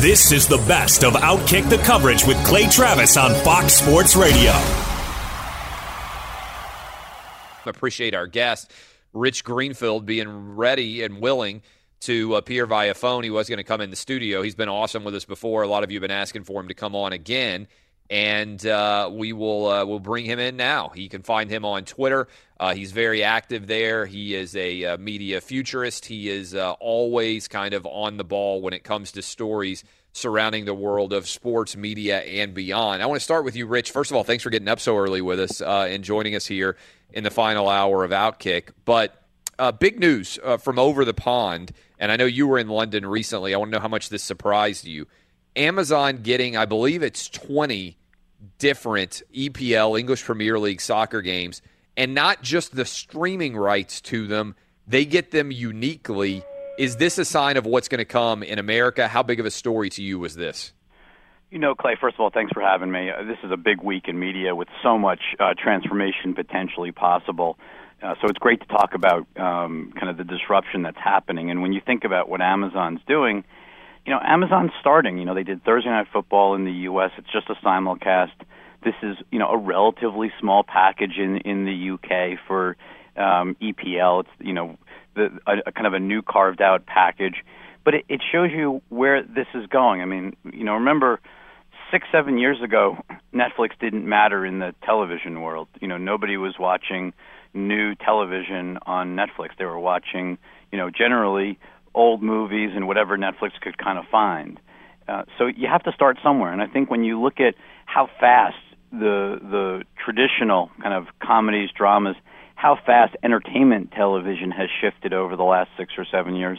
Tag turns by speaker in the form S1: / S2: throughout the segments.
S1: This is the best of Outkick the coverage with Clay Travis on Fox Sports Radio.
S2: appreciate our guest, Rich Greenfield, being ready and willing to appear via phone. He was going to come in the studio. He's been awesome with us before. A lot of you have been asking for him to come on again, and uh, we will uh, we'll bring him in now. You can find him on Twitter. Uh, he's very active there. He is a uh, media futurist. He is uh, always kind of on the ball when it comes to stories surrounding the world of sports, media, and beyond. I want to start with you, Rich. First of all, thanks for getting up so early with us uh, and joining us here in the final hour of Outkick. But big news from over the pond, and I know you were in London recently. I want to know how much this surprised you. Amazon getting, I believe it's 20 different EPL, English Premier League soccer games, and not just the streaming rights to them, they get them uniquely. Is this a sign of what's going to come in America? How big of a story to you was this?
S3: You know, Clay, first of all, thanks for having me. Uh, This is a big week in media with so much uh, transformation potentially possible. Uh, so it's great to talk about um, kind of the disruption that's happening. And when you think about what Amazon's doing, you know, Amazon's starting. You know, they did Thursday Night Football in the U.S. It's just a simulcast. This is, you know, a relatively small package in in the UK for um, EPL. It's, you know, the, a, a kind of a new carved out package. But it, it shows you where this is going. I mean, you know, remember six, seven years ago, Netflix didn't matter in the television world. You know, nobody was watching new television on Netflix. They were watching, you know, generally old movies and whatever Netflix could kind of find. Uh, so you have to start somewhere, and I think when you look at how fast the the traditional kind of comedies, dramas, how fast entertainment television has shifted over the last six or seven years,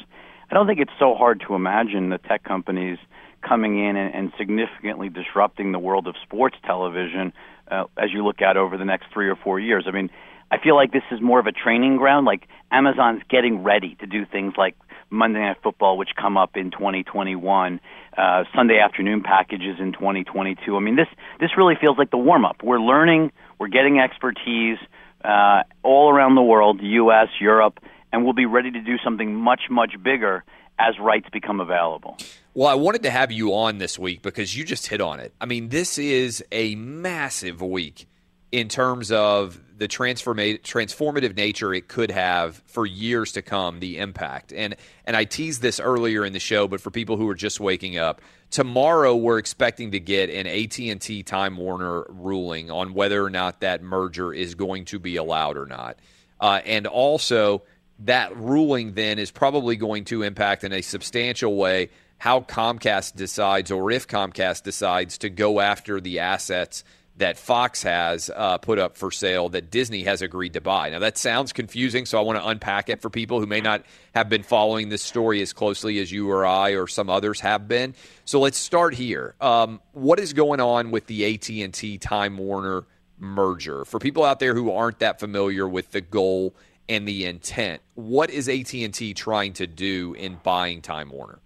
S3: I don't think it's so hard to imagine the tech companies coming in and, and significantly disrupting the world of sports television uh, as you look out over the next three or four years. I mean, I feel like this is more of a training ground. Like Amazon's getting ready to do things like Monday Night Football, which come up in 2021, uh, Sunday afternoon packages in 2022. I mean, this this really feels like the warm up. We're learning, we're getting expertise uh, all around the world, the U.S., Europe, and we'll be ready to do something much much bigger as rights become available.
S2: Well, I wanted to have you on this week because you just hit on it. I mean, this is a massive week in terms of the transforma- transformative nature it could have for years to come, the impact. And and I teased this earlier in the show, but for people who are just waking up, tomorrow we're expecting to get an AT&T Time Warner ruling on whether or not that merger is going to be allowed or not. Uh, and also that ruling then is probably going to impact in a substantial way how Comcast decides or if Comcast decides to go after the assets that Fox has uh, put up for sale that Disney has agreed to buy. Now, that sounds confusing, so I want to unpack it for people who may not have been following this story as closely as you or I or some others have been. So let's start here. Um, what is going on with the AT&T Time Warner merger? For people out there who aren't that familiar with the goal and the intent, what is AT&T trying to do in buying Time Warner?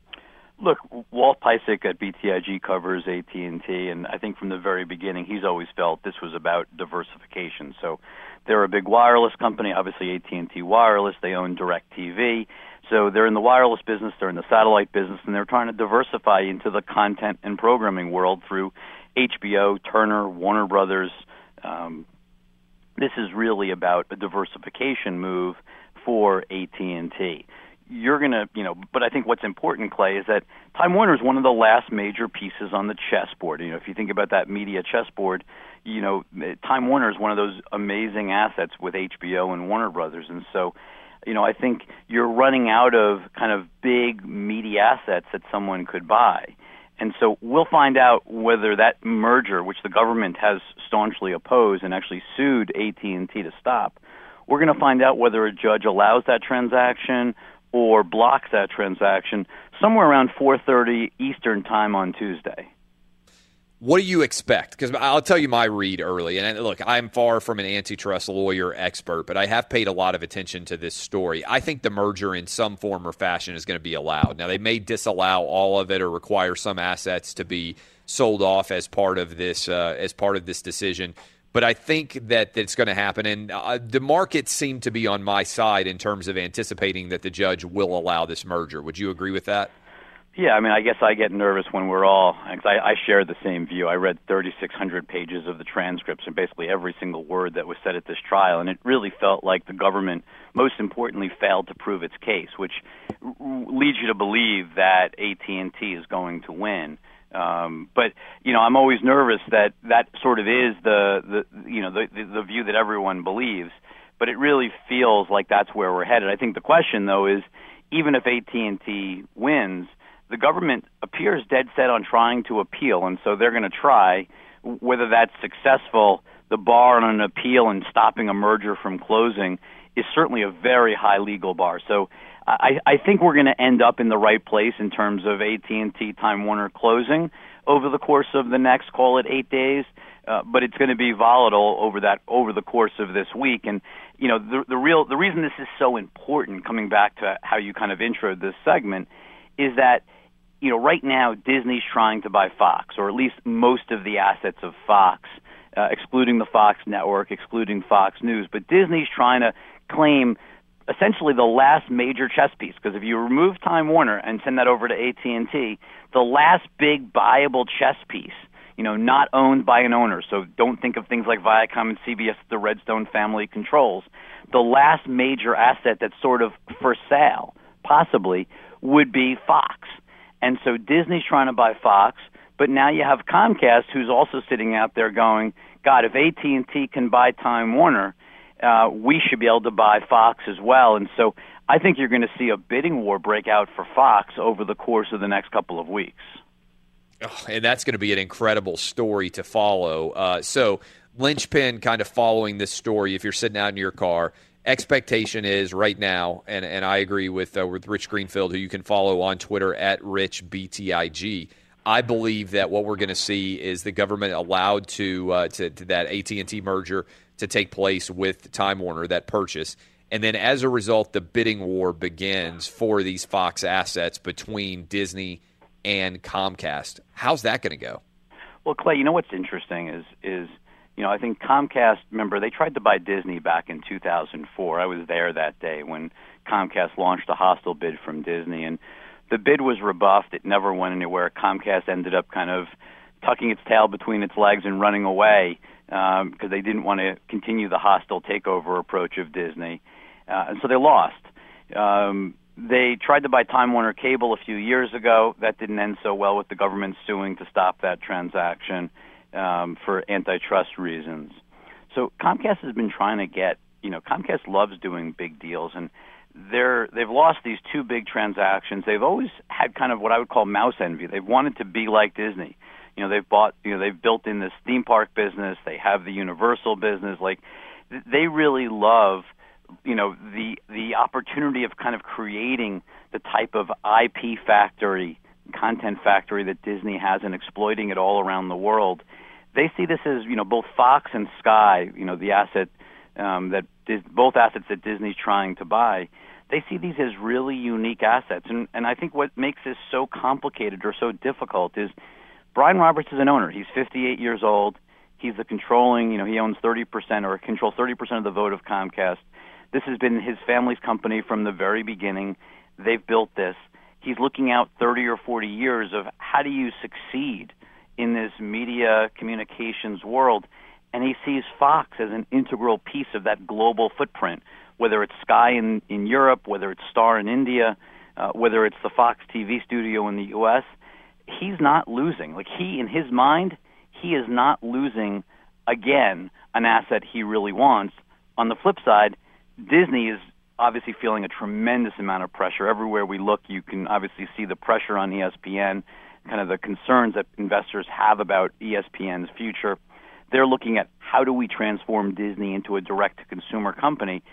S3: Look, Walt Piecyk at BTIG covers AT&T, and I think from the very beginning he's always felt this was about diversification. So they're a big wireless company, obviously AT&T Wireless. They own DirecTV, so they're in the wireless business, they're in the satellite business, and they're trying to diversify into the content and programming world through HBO, Turner, Warner Brothers. Um, this is really about a diversification move for AT&T you're going to, you know, but I think what's important, Clay, is that Time Warner is one of the last major pieces on the chessboard. You know, if you think about that media chessboard, you know, Time Warner is one of those amazing assets with HBO and Warner Brothers. And so, you know, I think you're running out of kind of big media assets that someone could buy. And so we'll find out whether that merger, which the government has staunchly opposed and actually sued AT&T to stop, we're going to find out whether a judge allows that transaction or block that transaction somewhere around 4:30 Eastern Time on Tuesday.
S2: What do you expect? Because I'll tell you my read early. And look, I'm far from an antitrust lawyer expert, but I have paid a lot of attention to this story. I think the merger in some form or fashion is going to be allowed. Now, they may disallow all of it or require some assets to be sold off as part of this uh, as part of this decision but I think that it's going to happen. And uh, the markets seem to be on my side in terms of anticipating that the judge will allow this merger. Would you agree with that?
S3: Yeah, I mean, I guess I get nervous when we're all. Cause I, I share the same view. I read 3,600 pages of the transcripts and basically every single word that was said at this trial, and it really felt like the government, most importantly, failed to prove its case, which leads you to believe that AT&T is going to win. Um, but you know, I'm always nervous that that sort of is the the you know the, the the view that everyone believes. But it really feels like that's where we're headed. I think the question though is, even if AT&T wins, the government appears dead set on trying to appeal, and so they're going to try. Whether that's successful, the bar on an appeal and stopping a merger from closing is certainly a very high legal bar. So I, I think we're going to end up in the right place in terms of AT&T Time Warner closing over the course of the next, call it eight days. Uh, but it's going to be volatile over that over the course of this week. And you know, the the real the reason this is so important, coming back to how you kind of introed this segment, is that you know right now Disney's trying to buy Fox, or at least most of the assets of Fox, uh, excluding the Fox network, excluding Fox News. But Disney's trying to claim essentially the last major chess piece because if you remove Time Warner and send that over to AT&T, the last big buyable chess piece, you know, not owned by an owner. So don't think of things like Viacom and CBS the Redstone family controls. The last major asset that's sort of for sale, possibly, would be Fox. And so Disney's trying to buy Fox, but now you have Comcast who's also sitting out there going, God, if AT&T can buy Time Warner, uh, we should be able to buy Fox as well. And so I think you're going to see a bidding war break out for Fox over the course of the next couple of weeks.
S2: Oh, and that's going to be an incredible story to follow. Uh, so, linchpin kind of following this story, if you're sitting out in your car, expectation is right now, and, and I agree with uh, with Rich Greenfield, who you can follow on Twitter at RichBTIG. I believe that what we're going to see is the government allowed to, uh, to, to that AT and T merger to take place with Time Warner, that purchase. And then as a result, the bidding war begins for these Fox assets between Disney and Comcast. How's that going to go?
S3: Well, Clay, you know what's interesting is is you know I think Comcast. Remember, they tried to buy Disney back in 2004. I was there that day when Comcast launched a hostile bid from Disney, and the bid was rebuffed. It never went anywhere. Comcast ended up kind of tucking its tail between its legs and running away because um, they didn't want to continue the hostile takeover approach of Disney, uh, and so they lost. Um, they tried to buy Time Warner Cable a few years ago. That didn't end so well with the government suing to stop that transaction um, for antitrust reasons. So Comcast has been trying to get, you know, Comcast loves doing big deals, and they're they've lost these two big transactions. They've always had kind of what I would call mouse envy. They've wanted to be like Disney You know, they've bought, you know, they've built in this theme park business. They have the Universal business. Like, they really love, you know, the the opportunity of kind of creating the type of IP factory, content factory that Disney has, and exploiting it all around the world. They see this as, you know, both Fox and Sky, you know, the asset um, that both assets that Disney's trying to buy they see these as really unique assets. And, and I think what makes this so complicated or so difficult is Brian Roberts is an owner. He's 58 years old. He's the controlling, you know, he owns 30% or controls 30% of the vote of Comcast. This has been his family's company from the very beginning. They've built this. He's looking out 30 or 40 years of how do you succeed in this media communications world. And he sees Fox as an integral piece of that global footprint, whether it's Sky in, in Europe, whether it's Star in India, uh, whether it's the Fox TV studio in the U.S he's not losing. Like he, in his mind, he is not losing again an asset he really wants. On the flip side, Disney is obviously feeling a tremendous amount of pressure. Everywhere we look, you can obviously see the pressure on ESPN, kind of the concerns that investors have about ESPN's future. They're looking at how do we transform Disney into a direct to consumer company,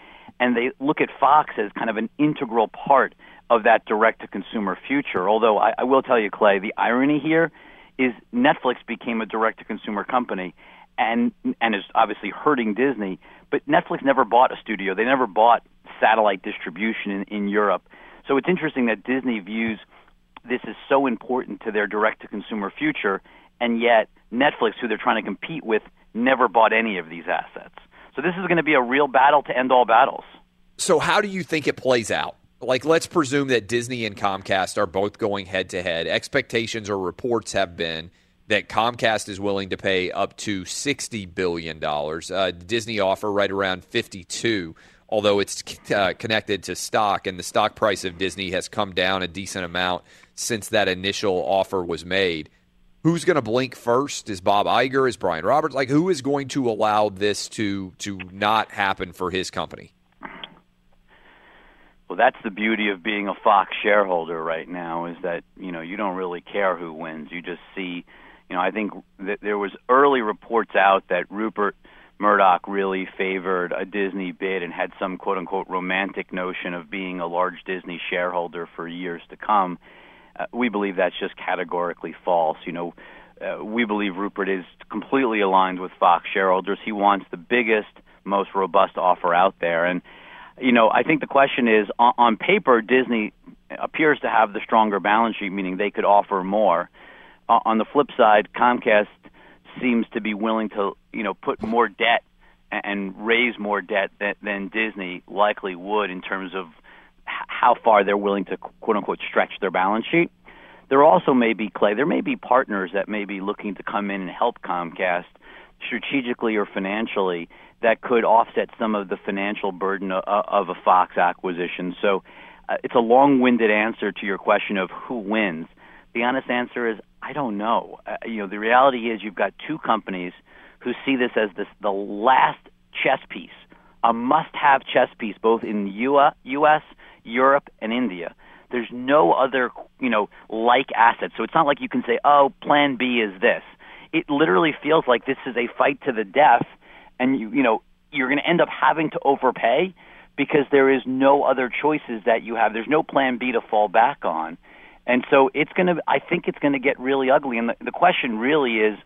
S3: and they look at Fox as kind of an integral part of that direct to consumer future. Although I, I will tell you, Clay, the irony here is Netflix became a direct to consumer company and and is obviously hurting Disney, but Netflix never bought a studio. They never bought satellite distribution in, in Europe. So it's interesting that Disney views this is so important to their direct to consumer future and yet Netflix who they're trying to compete with never bought any of these assets. So this is going to be a real battle to end all battles.
S2: So how do you think it plays out? like let's presume that Disney and Comcast are both going head to head. Expectations or reports have been that Comcast is willing to pay up to sixty billion dollars. Uh, Disney offer right around fifty-two, although it's uh, connected to stock, and the stock price of Disney has come down a decent amount since that initial offer was made. Who's going to blink first? Is Bob Iger? Is Brian Roberts? Like, who is going to allow this to to not happen for his company?
S3: Well, that's the beauty of being a Fox shareholder right now is that you know you don't really care who wins. You just see, you know, I think that there was early reports out that Rupert Murdoch really favored a Disney bid and had some quote unquote romantic notion of being a large Disney shareholder for years to come. Uh, we believe that's just categorically false. You know, uh, we believe Rupert is completely aligned with Fox shareholders. He wants the biggest, most robust offer out there, and you know, I think the question is on, on paper, Disney appears to have the stronger balance sheet, meaning they could offer more. Uh, on the flip side, Comcast seems to be willing to, you know, put more debt and raise more debt than, than Disney likely would in terms of how far they're willing to quote unquote stretch their balance sheet. There also may be Clay. There may be partners that may be looking to come in and help Comcast strategically or financially that could offset some of the financial burden of, a Fox acquisition. So uh, it's a long-winded answer to your question of who wins. The honest answer is I don't know. Uh, you know, the reality is you've got two companies who see this as this the last chess piece, a must-have chess piece, both in the U.S., Europe, and India. There's no other, you know, like assets. So it's not like you can say, "Oh, Plan B is this." It literally feels like this is a fight to the death and you you know you're going to end up having to overpay because there is no other choices that you have. There's no plan B to fall back on. And so it's going to I think it's going to get really ugly and the, the question really is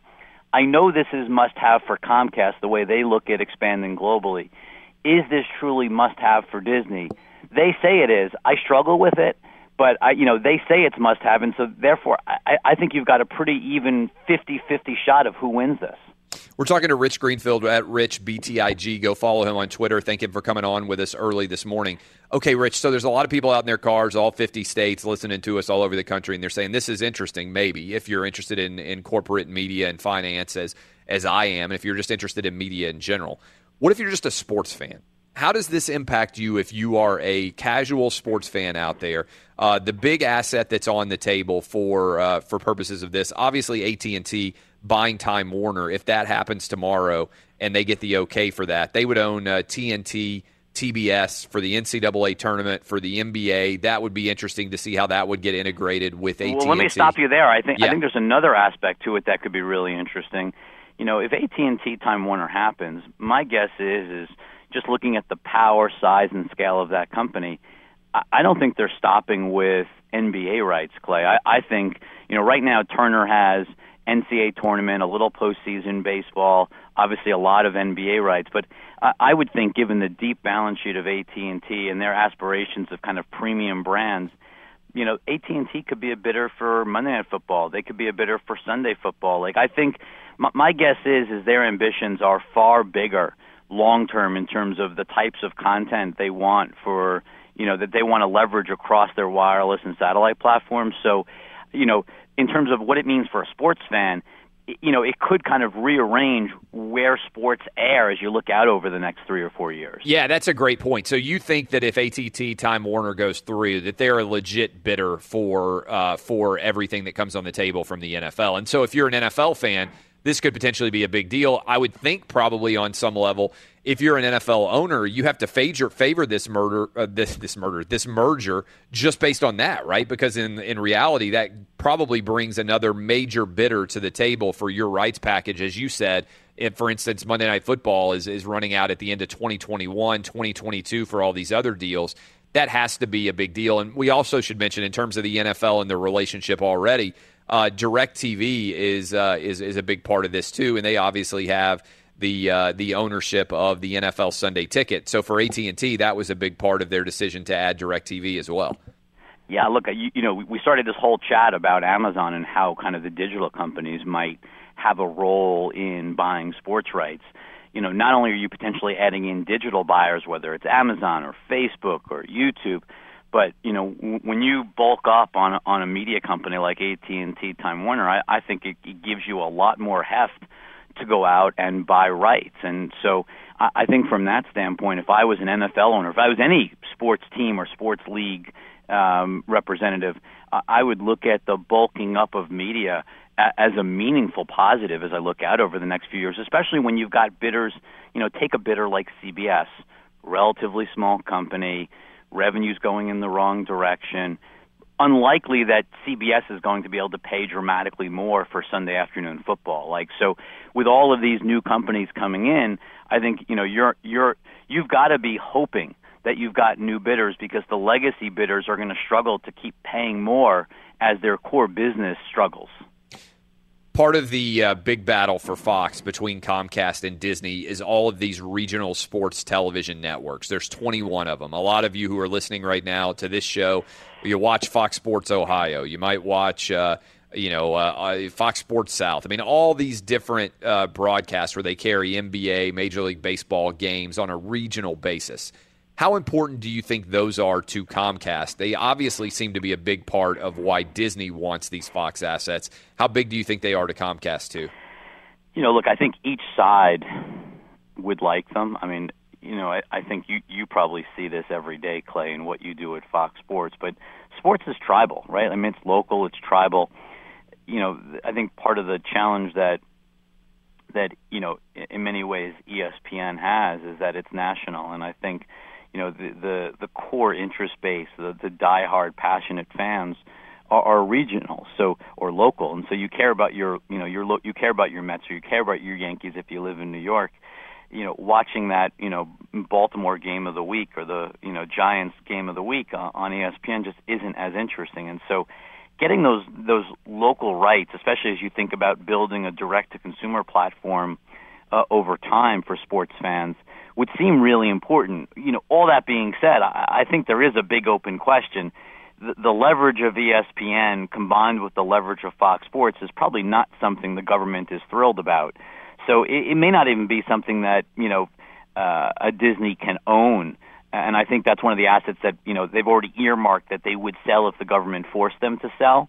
S3: I know this is must have for Comcast the way they look at expanding globally. Is this truly must have for Disney? They say it is. I struggle with it, but I, you know, they say it's must have, and so therefore, I, I think you've got a pretty even 50-50 shot of who wins this.
S2: We're talking to Rich Greenfield at Rich BTIG. Go follow him on Twitter. Thank him for coming on with us early this morning. Okay, Rich, so there's a lot of people out in their cars, all 50 states, listening to us all over the country, and they're saying this is interesting, maybe, if you're interested in, in corporate media and finance as, as I am, and if you're just interested in media in general. What if you're just a sports fan? How does this impact you if you are a casual sports fan out there? Uh, the big asset that's on the table for uh, for purposes of this, obviously AT and T buying Time Warner. If that happens tomorrow and they get the okay for that, they would own uh, TNT, TBS for the NCAA tournament for the NBA. That would be interesting to see how that would get integrated with AT&T.
S3: Well, let me stop you there. I think
S2: Yeah.
S3: I think there's another aspect to it that could be really interesting. You know, if AT&T Time Warner happens, my guess is is just looking at the power, size, and scale of that company. I- don't think they're stopping with NBA rights, Clay. I, I think you know right now Turner has NCAA tournament, a little postseason baseball, obviously a lot of NBA rights. But I, I would think, given the deep balance sheet of AT and T and their aspirations of kind of premium brands, you know, AT and T could be a bidder for Monday Night Football. They could be a bidder for Sunday Football. Like I think, my, my guess is is their ambitions are far bigger long term in terms of the types of content they want for you know that they want to leverage across their wireless and satellite platforms. So, you know, in terms of what it means for a sports fan, you know, it could kind of rearrange where sports air as you look out over the next three or four years.
S2: Yeah, that's a great point. So you think that if ATT Time Warner goes through, that they're a legit bidder for uh, for everything that comes on the table from the NFL. And so if you're an NFL fan, this could potentially be a big deal. I would think probably on some level, if you're an NFL owner, you have to favor favor this murder, uh, this this murder, this merger, just based on that, right? Because in in reality, that probably brings another major bidder to the table for your rights package, as you said. If, for instance, Monday Night Football is is running out at the end of 2021, 2022 for all these other deals. That has to be a big deal. And we also should mention, in terms of the NFL and the relationship already, uh, DirecTV is uh, is is a big part of this too, and they obviously have the uh, the ownership of the NFL Sunday Ticket. So for AT and T, that was a big part of their decision to add DirecTV as well.
S3: Yeah, look, you, you know, we we started this whole chat about Amazon and how kind of the digital companies might have a role in buying sports rights. You know, not only are you potentially adding in digital buyers, whether it's Amazon or Facebook or YouTube, but you know, when you bulk up on a, on a media company like AT and T, Time Warner, I, I think it, it gives you a lot more heft to go out and buy rights. And so I, I think from that standpoint, if I was an NFL owner, if I was any sports team or sports league um, representative, I I would look at the bulking up of media as a meaningful positive as I look out over the next few years, especially when you've got bidders, you know, take a bidder like CBS, relatively small company, revenues going in the wrong direction. Unlikely that CBS is going to be able to pay dramatically more for Sunday afternoon football. Like so, with all of these new companies coming in, I think you know you're you're you've got to be hoping that you've got new bidders because the legacy bidders are going to struggle to keep paying more as their core business struggles.
S2: Part of the uh, big battle for Fox between Comcast and Disney is all of these regional sports television networks. There's 21 of them. A lot of you who are listening right now to this show, you watch Fox Sports Ohio. You might watch. Uh, you know, uh, uh, Fox Sports South. I mean, all these different uh, broadcasts where they carry NBA, Major League Baseball games on a regional basis. How important do you think those are to Comcast? They obviously seem to be a big part of why Disney wants these Fox assets. How big do you think they are to Comcast too?
S3: You know, look, I think each side would like them. I mean, you know, I, I think you you probably see this every day, Clay, in what you do at Fox Sports. But sports is tribal, right? I mean, it's local, it's tribal. You know, I think part of the challenge that that you know, in- many ways, ESPN has is that it's national, and I think you know the the, the core interest base, the the diehard, passionate fans are, are regional, so or local, and so you care about your you know your lo- you care about your Mets or you care about your Yankees if you live in New York. You know, watching that you know Baltimore game of the week or the you know Giants game of the week uh, on ESPN just isn't as interesting, and so getting those those local rights, especially as you think about building a direct to consumer platform uh, over time for sports fans, would seem really important. You know, all that being said, I, I think there is a big open question. The, the leverage of ESPN combined with the leverage of Fox Sports is probably not something the government is thrilled about. So it, it may not even be something that you know uh, a Disney can own. And I think that's one of the assets that you know they've already earmarked that they would sell if the government forced them to sell.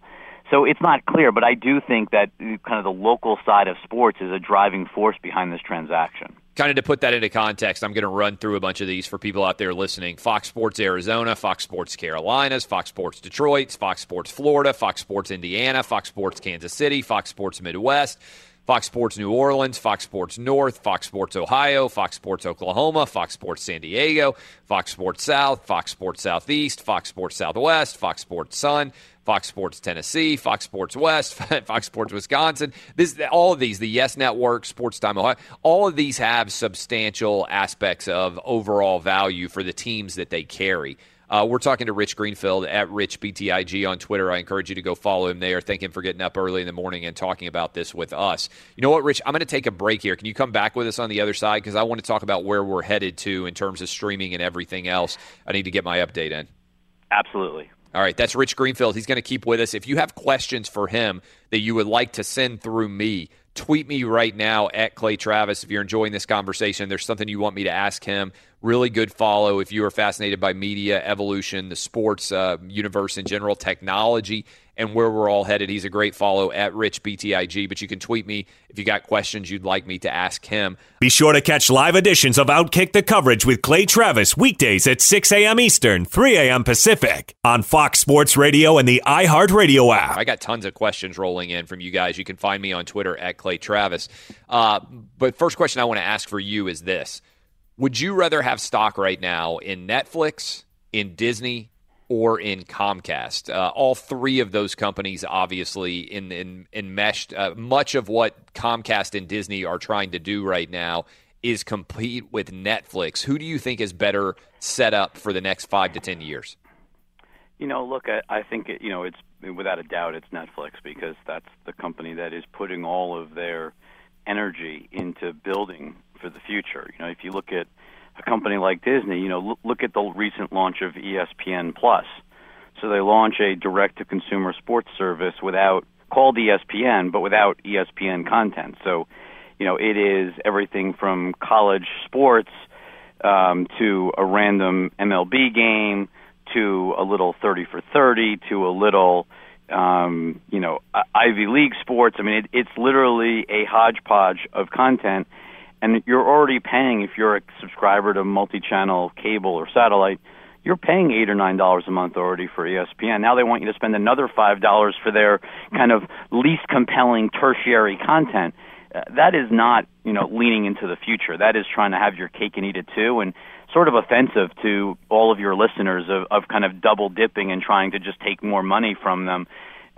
S3: So it's not clear, but I do think that kind of the local side of sports is a driving force behind this transaction.
S2: Kind of to put that into context, I'm going to run through a bunch of these for people out there listening. Fox Sports Arizona, Fox Sports Carolinas, Fox Sports Detroit, Fox Sports Florida, Fox Sports Indiana, Fox Sports Kansas City, Fox Sports Midwest, Fox Sports New Orleans, Fox Sports North, Fox Sports Ohio, Fox Sports Oklahoma, Fox Sports San Diego, Fox Sports South, Fox Sports Southeast, Fox Sports Southwest, Fox Sports Sun, Fox Sports Tennessee, Fox Sports West, Fox Sports Wisconsin. This, all of these, the Yes Network, Sports Time Ohio, all of these have substantial aspects of overall value for the teams that they carry. Uh, we're talking to Rich Greenfield at Rich BTIG on Twitter. I encourage you to go follow him there. Thank him for getting up early in the morning and talking about this with us. You know what, Rich? I'm going to take a break here. Can you come back with us on the other side? Because I want to talk about where we're headed to in terms of streaming and everything else. I need to get my update in.
S3: Absolutely.
S2: All right, that's Rich Greenfield. He's going to keep with us. If you have questions for him that you would like to send through me, tweet me right now at Clay Travis if you're enjoying this conversation. There's something you want me to ask him. Really good follow if you are fascinated by media, evolution, the sports uh, universe in general, technology, and where we're all headed. He's a great follow at Rich BTIG, but you can tweet me if you got questions you'd like me to ask him.
S1: Be sure to catch live editions of Outkick the Coverage with Clay Travis weekdays at 6 a.m. Eastern, 3 a.m. Pacific on Fox Sports Radio and the iHeartRadio app.
S2: I got tons of questions rolling in from you guys. You can find me on Twitter at Clay Travis. Uh, but first question I want to ask for you is this Would you rather have stock right now in Netflix, in Disney, or in Comcast. Uh, all three of those companies, obviously, in in enmeshed. Uh, much of what Comcast and Disney are trying to do right now is compete with Netflix. Who do you think is better set up for the next five to ten years?
S3: You know, look, I, I think it, you know it's without a doubt it's Netflix because that's the company that is putting all of their energy into building for the future. You know, if you look at a company like Disney, you know, look, at the recent launch of ESPN Plus. So they launch a direct-to-consumer sports service without called ESPN, but without ESPN content. So, you know, it is everything from college sports um, to a random MLB game to a little 30 for 30 to a little um, you know Ivy League sports. I mean, it, it's literally a hodgepodge of content and you're already paying if you're a subscriber to multi-channel cable or satellite you're paying eight or nine dollars a month already for espn now they want you to spend another five dollars for their kind of least compelling tertiary content. Uh, that is not you know leaning into the future. That is trying to have your cake and eat it too and sort of offensive to all of your listeners of, of kind of double dipping and trying to just take more money from them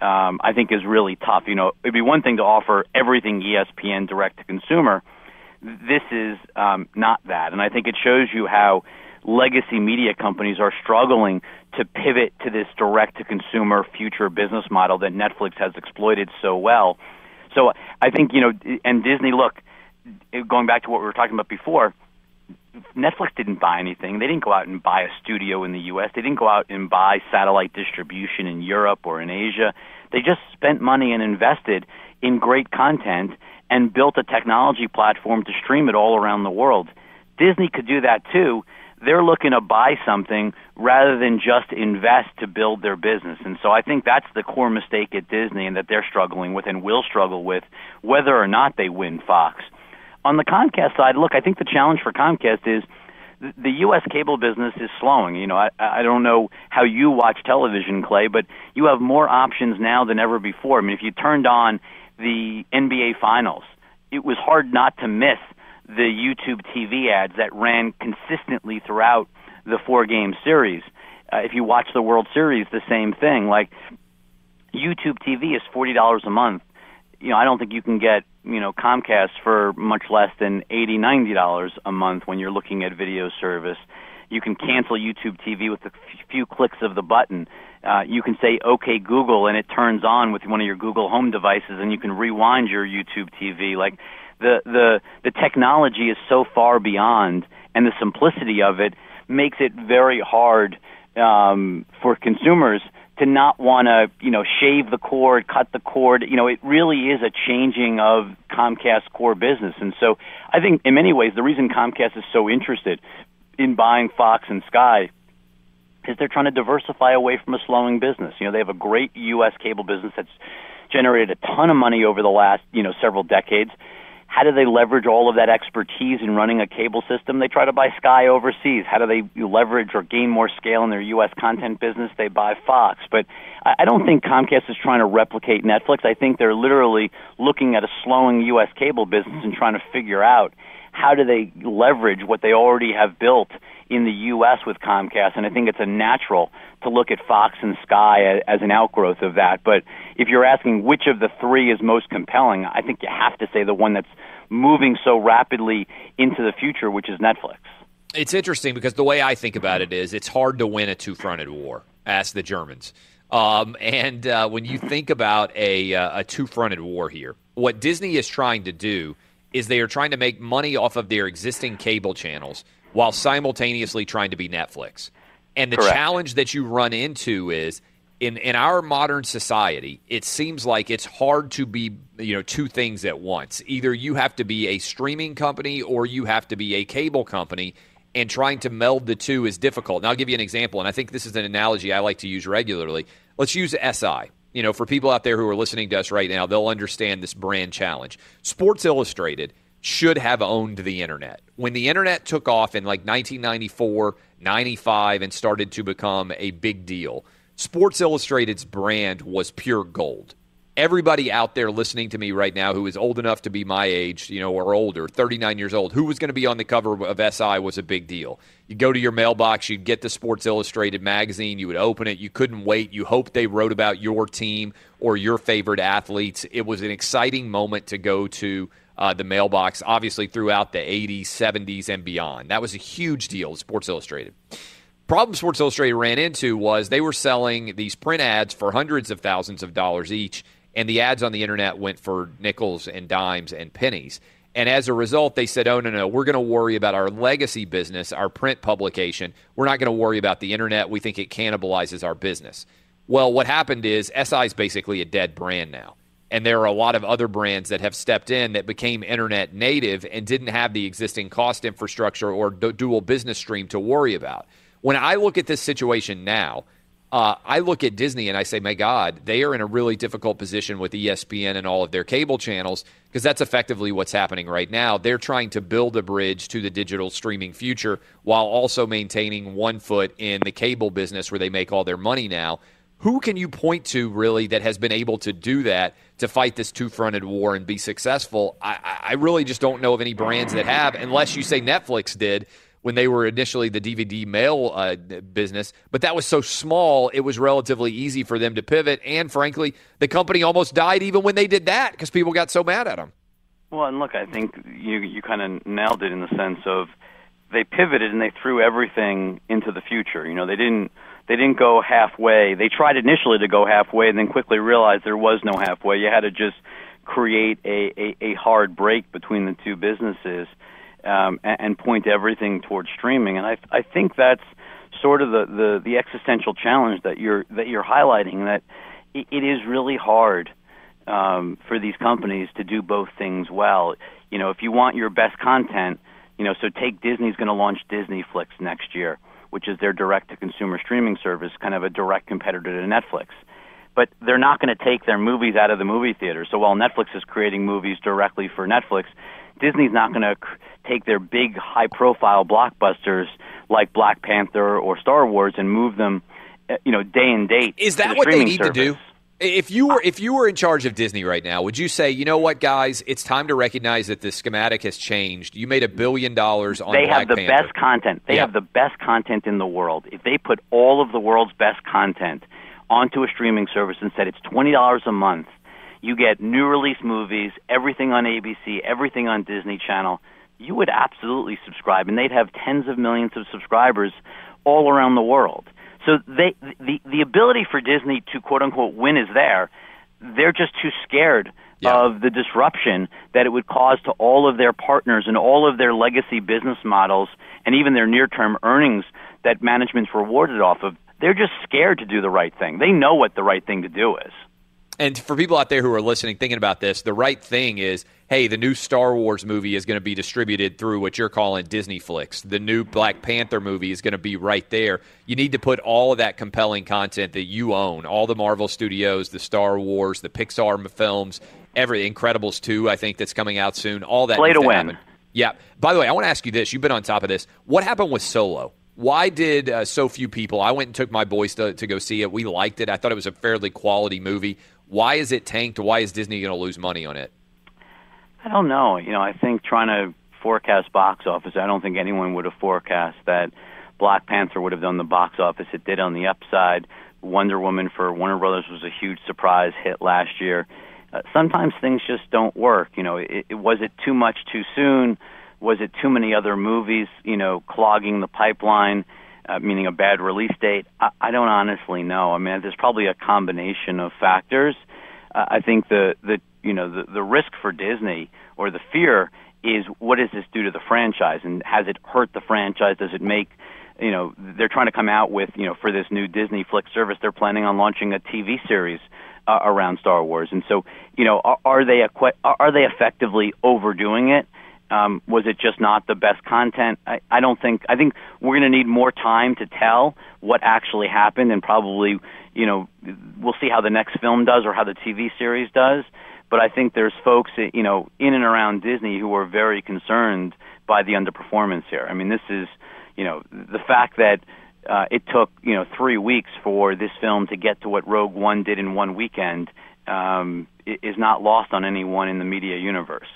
S3: um, I think is really tough. You know, it'd be one thing to offer everything ESPN direct to consumer, this is um, not that. And I think it shows you how legacy media companies are struggling to pivot to this direct to consumer future business model that Netflix has exploited so well. So I think, you know, and Disney, look, going back to what we were talking about before, Netflix didn't buy anything. They didn't go out and buy a studio in the U.S. They didn't go out and buy satellite distribution in Europe or in Asia. They just spent money and invested in great content and built a technology platform to stream it all around the world. Disney could do that too. They're looking to buy something rather than just invest to build their business. And so I think that's the core mistake at Disney and that they're struggling with and will struggle with whether or not they win Fox. On the Comcast side, look, I think the challenge for Comcast is the U.S. cable business is slowing. You know, I, I don't know how you watch television, Clay, but you have more options now than ever before. I mean, if you turned on the NBA Finals, it was hard not to miss the YouTube TV ads that ran consistently throughout the four game series. Uh, if you watch the World Series, the same thing. Like YouTube TV is forty dollars a month. You know, I don't think you can get you know Comcast for much less than eighty, ninety dollars a month when you're looking at video service. You can cancel YouTube TV with a few clicks of the button. Uh, you can say "Okay Google" and it turns on with one of your Google Home devices, and you can rewind your YouTube TV. Like the the the technology is so far beyond, and the simplicity of it makes it very hard um, for consumers to not want to, you know, shave the cord, cut the cord. You know, it really is a changing of Comcast's core business. And so I think in many ways the reason Comcast is so interested in buying Fox and Sky is they're trying to diversify away from a slowing business. You know, they have a great U.S. cable business that's generated a ton of money over the last, you know, several decades. How do they leverage all of that expertise in running a cable system? They try to buy Sky overseas. How do they leverage or gain more scale in their U.S. content business? They buy Fox. But I don't think Comcast is trying to replicate Netflix. I think they're literally looking at a slowing U.S. cable business and trying to figure out how do they leverage what they already have built in the U.S. with Comcast, and I think it's a natural to look at Fox and Sky as an outgrowth of that. But if you're asking which of the three is most compelling, I think you have to say the one that's moving so rapidly into the future, which is Netflix.
S2: It's interesting because the way I think about it is it's hard to win a two fronted war, ask the Germans. Um, and uh, when you think about a, uh, a two fronted war here, what Disney is trying to do is they are trying to make money off of their existing cable channels while simultaneously trying to be Netflix. And the
S3: Correct.
S2: challenge that you run into is in in our modern society, it seems like it's hard to be, you know, two things at once. Either you have to be a streaming company or you have to be a cable company and trying to meld the two is difficult. And I'll give you an example and I think this is an analogy I like to use regularly. Let's use SI. You know, for people out there who are listening to us right now, they'll understand this brand challenge. Sports Illustrated should have owned the internet. When the internet took off in like 1994, 95 and started to become a big deal, Sports Illustrated's brand was pure gold. Everybody out there listening to me right now who is old enough to be my age, you know, or older, 39 years old, who was going to be on the cover of SI was a big deal. You go to your mailbox, you'd get the Sports Illustrated magazine, you would open it, you couldn't wait. You hoped they wrote about your team or your favorite athletes. It was an exciting moment to go to uh, the mailbox, obviously throughout the 80s, 70s, and beyond. That was a huge deal, Sports Illustrated. Problem Sports Illustrated ran into was they were selling these print ads for hundreds of thousands of dollars each, and the ads on the internet went for nickels and dimes and pennies. And as a result, they said, oh, no, no, we're going to worry about our legacy business, our print publication. We're not going to worry about the internet. We think it cannibalizes our business. Well, what happened is SI is basically a dead brand now. And there are a lot of other brands that have stepped in that became internet native and didn't have the existing cost infrastructure or du- dual business stream to worry about. When I look at this situation now, uh, I look at Disney and I say, my God, they are in a really difficult position with ESPN and all of their cable channels because that's effectively what's happening right now. They're trying to build a bridge to the digital streaming future while also maintaining one foot in the cable business where they make all their money now. Who can you point to really that has been able to do that to fight this two fronted war and be successful? I, I really just don't know of any brands that have, unless you say Netflix did when they were initially the DVD mail uh, business. But that was so small, it was relatively easy for them to pivot. And frankly, the company almost died even when they did that because people got so mad at them.
S3: Well, and look, I think you you kind of nailed it in the sense of they pivoted and they threw everything into the future. You know, they didn't they didn't go halfway. They tried initially to go halfway and then quickly realized there was no halfway. You had to just create a a, a hard break between the two businesses um, and, and point everything towards streaming. And I I think that's sort of the, the the existential challenge that you're that you're highlighting that it, it is really hard um, for these companies to do both things well. You know, if you want your best content, you know, so take Disney's going to launch Disney Flix next year, which is their direct to consumer streaming service, kind of a direct competitor to Netflix. But they're not going to take their movies out of the movie theater. So while Netflix is creating movies directly for Netflix, Disney's not going to take their big high profile blockbusters like Black Panther or Star Wars and move them, uh, you know, day and date.
S2: Is that
S3: the
S2: what they need to do? If you were if you were in charge of Disney right now, would you say, you know what, guys, it's time to recognize that the schematic has changed. You made a billion dollars on
S3: they
S2: Black
S3: have the
S2: Panther.
S3: best content. They
S2: Yeah.
S3: have the best content in the world. If they put all of the world's best content onto a streaming service and said it's twenty dollars a month, you get new release movies, everything on ABC, everything on Disney Channel. You would absolutely subscribe, and they'd have tens of millions of subscribers all around the world. So they the the ability for Disney to quote unquote win is there. They're just too scared of the disruption that it would cause to all of their partners and all of their legacy business models and even their near term earnings that management's rewarded off of. They're just scared to do the right thing. They know what the right thing to do is.
S2: And for people out there who are listening, thinking about this, the right thing is, hey, the new Star Wars movie is going to be distributed through what you're calling Disney Flicks. The new Black Panther movie is going to be right there. You need to put all of that compelling content that you own, all the Marvel Studios, the Star Wars, the Pixar films, every Incredibles 2, I think that's coming out soon. All that
S3: Play to win.
S2: happen. Yeah. By the way, I want to ask you this. You've been on top of this. What happened with Solo? Why did uh, so few people? I went and took my boys to, to go see it. We liked it. I thought it was a fairly quality movie. Why is it tanked? Why is Disney going to lose money on it?
S3: I don't know. You know, I think trying to forecast box office, I don't think anyone would have forecast that Black Panther would have done the box office it did on the upside. Wonder Woman for Warner Brothers was a huge surprise hit last year. Uh, sometimes things just don't work. You know, it, it, was it too much too soon? Was it too many other movies? You know, clogging the pipeline, uh, meaning a bad release date. I, I don't honestly know. I mean, there's probably a combination of factors. Uh, I think the the you know the the risk for Disney or the fear is what does this do to the franchise and has it hurt the franchise? Does it make you know they're trying to come out with you know for this new Disney Flick service they're planning on launching a TV series uh, around Star Wars and so you know are, are they are they effectively overdoing it um, was it just not the best content? I, I don't think I think we're going to need more time to tell what actually happened and probably you know we'll see how the next film does or how the TV series does. But I think there's folks you know in and around Disney who are very concerned by the underperformance here. I mean this is you know, the fact that uh, it took you know three weeks for this film to get to what Rogue One did in one weekend um, is not lost on anyone in the media universe.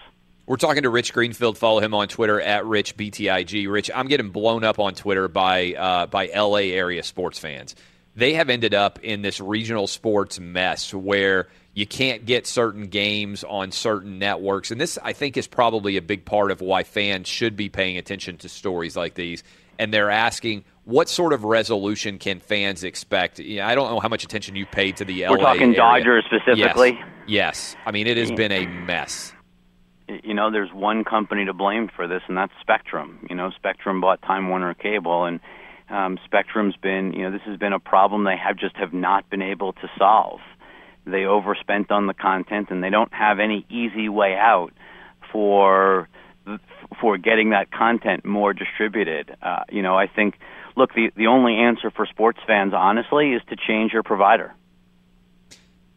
S2: We're talking to Rich Greenfield. Follow him on Twitter at RichBTIG. Rich, I'm getting blown up on Twitter by uh, by LA area sports fans. They have ended up in this regional sports mess where you can't get certain games on certain networks, and this I think is probably a big part of why fans should be paying attention to stories like these and they're asking what sort of resolution can fans expect? I don't know how much attention you paid to the
S3: We're
S2: LA
S3: talking
S2: area.
S3: Dodgers specifically.
S2: Yes. yes. I mean, it has been a mess.
S3: You know, there's one company to blame for this, and that's Spectrum. You know, Spectrum bought Time Warner Cable, and um, Spectrum's been, you know, this has been a problem they have just have not been able to solve. They overspent on the content, and they don't have any easy way out for for getting that content more distributed. Uh, you know, I think, look, the the only answer for sports fans, honestly, is to change your provider.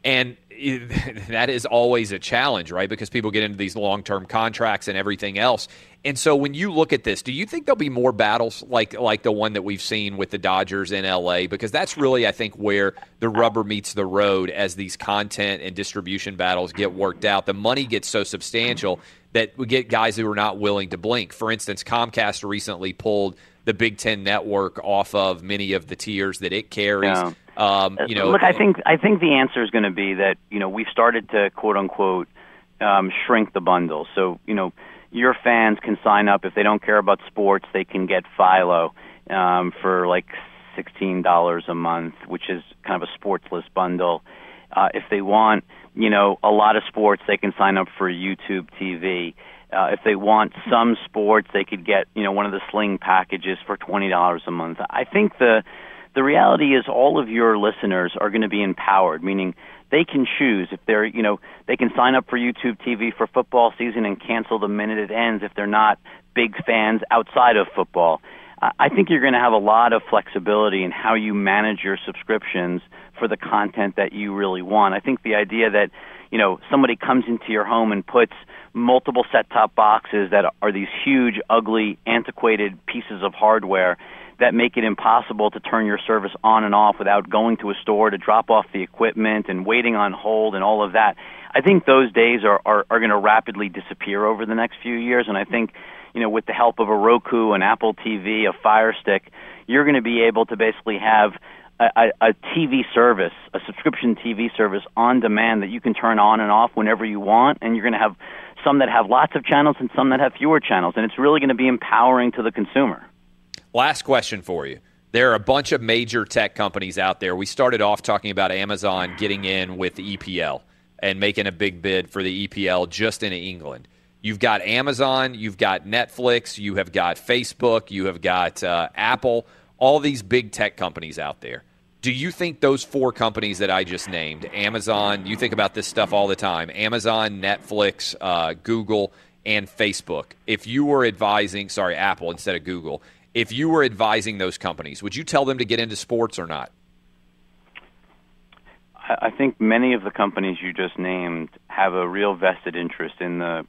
S2: And that is always a challenge, right? Because people get into these long term contracts and everything else. And so when you look at this, do you think there'll be more battles like like the one that we've seen with the Dodgers in LA? Because that's really, I think, where the rubber meets the road as these content and distribution battles get worked out. The money gets so substantial that we get guys who are not willing to blink. For instance, Comcast recently pulled the Big Ten network off of many of the tiers that it carries.
S3: Yeah.
S2: Um, you know,
S3: look, I think I think the answer is going to be that you know we've started to quote unquote um, shrink the bundle. So you know your fans can sign up if they don't care about sports, they can get Philo um, for like sixteen dollars a month, which is kind of a sportsless bundle. Uh, if they want, you know, a lot of sports, they can sign up for YouTube TV. Uh, if they want some sports, they could get, you know, one of the Sling packages for twenty dollars a month. I think the the reality is all of your listeners are going to be empowered, meaning they can choose if they're, you know, they can sign up for YouTube TV for football season and cancel the minute it ends if they're not big fans outside of football. I think you're going to have a lot of flexibility in how you manage your subscriptions for the content that you really want. I think the idea that, you know, somebody comes into your home and puts multiple set-top boxes that are these huge, ugly, antiquated pieces of hardware that make it impossible to turn your service on and off without going to a store to drop off the equipment and waiting on hold and all of that. I think those days are, are, are going to rapidly disappear over the next few years, and I think, you know, with the help of a Roku, an Apple TV, a Fire Stick, you're going to be able to basically have a, a, TV service, a subscription TV service on demand that you can turn on and off whenever you want, and you're going to have some that have lots of channels and some that have fewer channels, and it's really going to be empowering to the consumer.
S2: Last question for you. There are a bunch of major tech companies out there. We started off talking about Amazon getting in with the EPL and making a big bid for the EPL just in England. You've got Amazon, you've got Netflix, you have got Facebook, you have got uh, Apple, all these big tech companies out there. Do you think those four companies that I just named, Amazon, you think about this stuff all the time, Amazon, Netflix, uh, Google, and Facebook, if you were advising, sorry, Apple instead of Google, if you were advising those companies, would you tell them to get into sports or not?
S3: I think many of the companies you just named have a real vested interest in the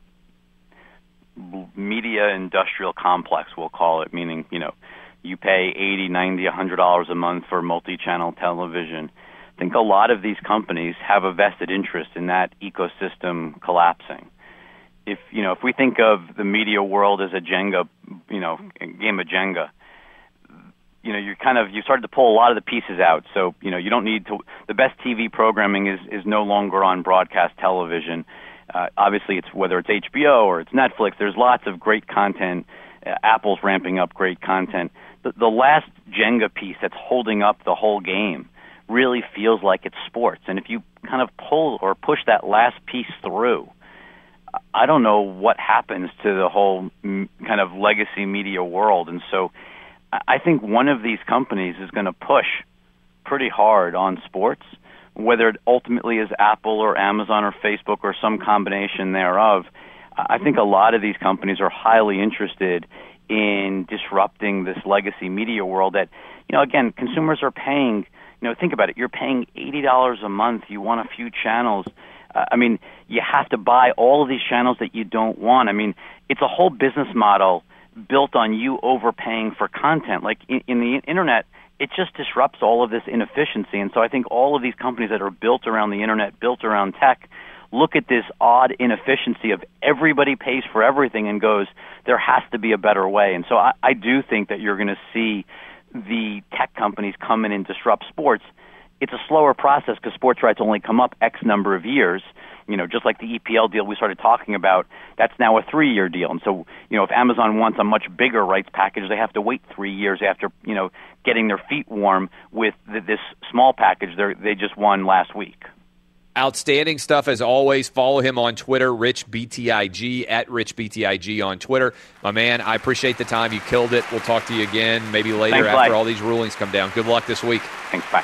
S3: media industrial complex, we'll call it, meaning, you know, you pay 80, 90, 100 dollars a month for multi-channel television. I think a lot of these companies have a vested interest in that ecosystem collapsing. If, you know, if we think of the media world as a Jenga, you know, game of Jenga, you know, you're kind of you started to pull a lot of the pieces out. So, you know, you don't need to the best TV programming is is no longer on broadcast television uh, obviously, it's whether it's HBO or it's Netflix. There's lots of great content. Uh, Apple's ramping up great content. The, the last Jenga piece that's holding up the whole game really feels like it's sports. And if you kind of pull or push that last piece through, I don't know what happens to the whole mm, kind of legacy media world. And so I think one of these companies is going to push pretty hard on sports whether it ultimately is Apple or Amazon or Facebook or some combination thereof, I think a lot of these companies are highly interested in disrupting this legacy media world that, you know, again, consumers are paying, you know, think about it. You're paying $80 a month. You want a few channels. I mean, you have to buy all of these channels that you don't want. I mean, it's a whole business model built on you overpaying for content. Like in, in the internet, it just disrupts all of this inefficiency. And so I think all of these companies that are built around the internet, built around tech, look at this odd inefficiency of everybody pays for everything and goes, there has to be a better way. And so I, I do think that you're going to see the tech companies come in and disrupt sports. It's a slower process because sports rights only come up X number of years you know, just like the EPL deal we started talking about, that's now a three-year deal. And so, you know, if Amazon wants a much bigger rights package, they have to wait three years after, you know, getting their feet warm with the, this small package they they just won last week.
S2: Outstanding stuff as always. Follow him on Twitter, Rich BTIG at Rich BTIG on Twitter. My man, I appreciate the time. You killed it. We'll talk to you again maybe later
S3: Thanks,
S2: after
S3: Mike.
S2: all these rulings come down. Good luck this week.
S3: Thanks. Bye.